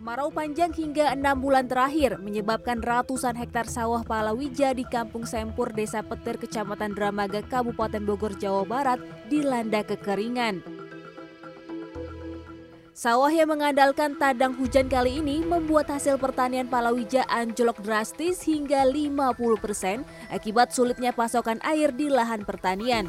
Kemarau panjang hingga enam bulan terakhir menyebabkan ratusan hektar sawah palawija di Kampung Sempur, Desa Petir, Kecamatan Dramaga, Kabupaten Bogor, Jawa Barat dilanda kekeringan. Sawah yang mengandalkan tadang hujan kali ini membuat hasil pertanian palawija anjlok drastis hingga 50% akibat sulitnya pasokan air di lahan pertanian.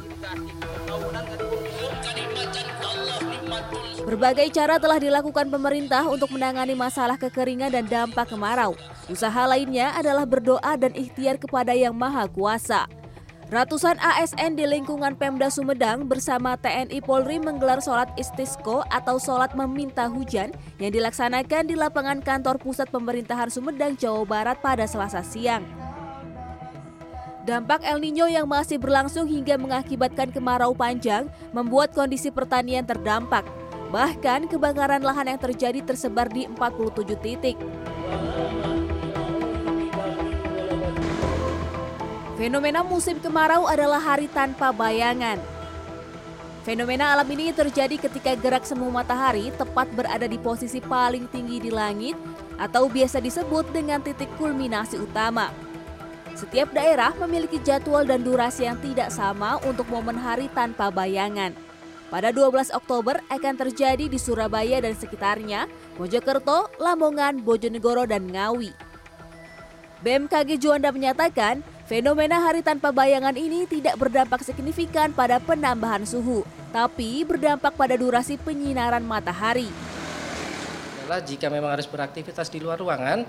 Berbagai cara telah dilakukan pemerintah untuk menangani masalah kekeringan dan dampak kemarau. Usaha lainnya adalah berdoa dan ikhtiar kepada Yang Maha Kuasa. Ratusan ASN di lingkungan Pemda Sumedang bersama TNI Polri menggelar sholat istisqo atau sholat meminta hujan yang dilaksanakan di lapangan kantor pusat pemerintahan Sumedang, Jawa Barat pada selasa siang. Dampak El Nino yang masih berlangsung hingga mengakibatkan kemarau panjang membuat kondisi pertanian terdampak. Bahkan kebakaran lahan yang terjadi tersebar di 47 titik. Fenomena musim kemarau adalah hari tanpa bayangan. Fenomena alam ini terjadi ketika gerak semu matahari tepat berada di posisi paling tinggi di langit atau biasa disebut dengan titik kulminasi utama. Setiap daerah memiliki jadwal dan durasi yang tidak sama untuk momen hari tanpa bayangan. Pada 12 Oktober akan terjadi di Surabaya dan sekitarnya, Mojokerto, Lamongan, Bojonegoro, dan Ngawi. BMKG Juanda menyatakan, fenomena hari tanpa bayangan ini tidak berdampak signifikan pada penambahan suhu, tapi berdampak pada durasi penyinaran matahari. Jika memang harus beraktivitas di luar ruangan,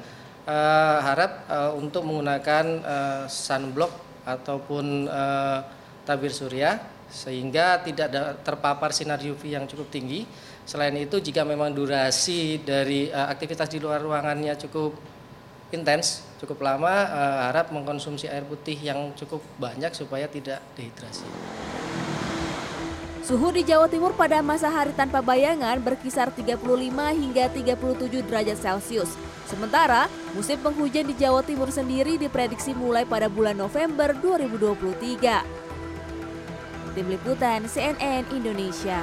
uh, harap uh, untuk menggunakan uh, sunblock ataupun uh, tabir surya sehingga tidak terpapar sinar UV yang cukup tinggi. Selain itu jika memang durasi dari uh, aktivitas di luar ruangannya cukup intens, cukup lama, uh, harap mengkonsumsi air putih yang cukup banyak supaya tidak dehidrasi. Suhu di Jawa Timur pada masa hari tanpa bayangan berkisar 35 hingga 37 derajat Celcius. Sementara, musim penghujan di Jawa Timur sendiri diprediksi mulai pada bulan November 2023. Tim Liputan CNN Indonesia.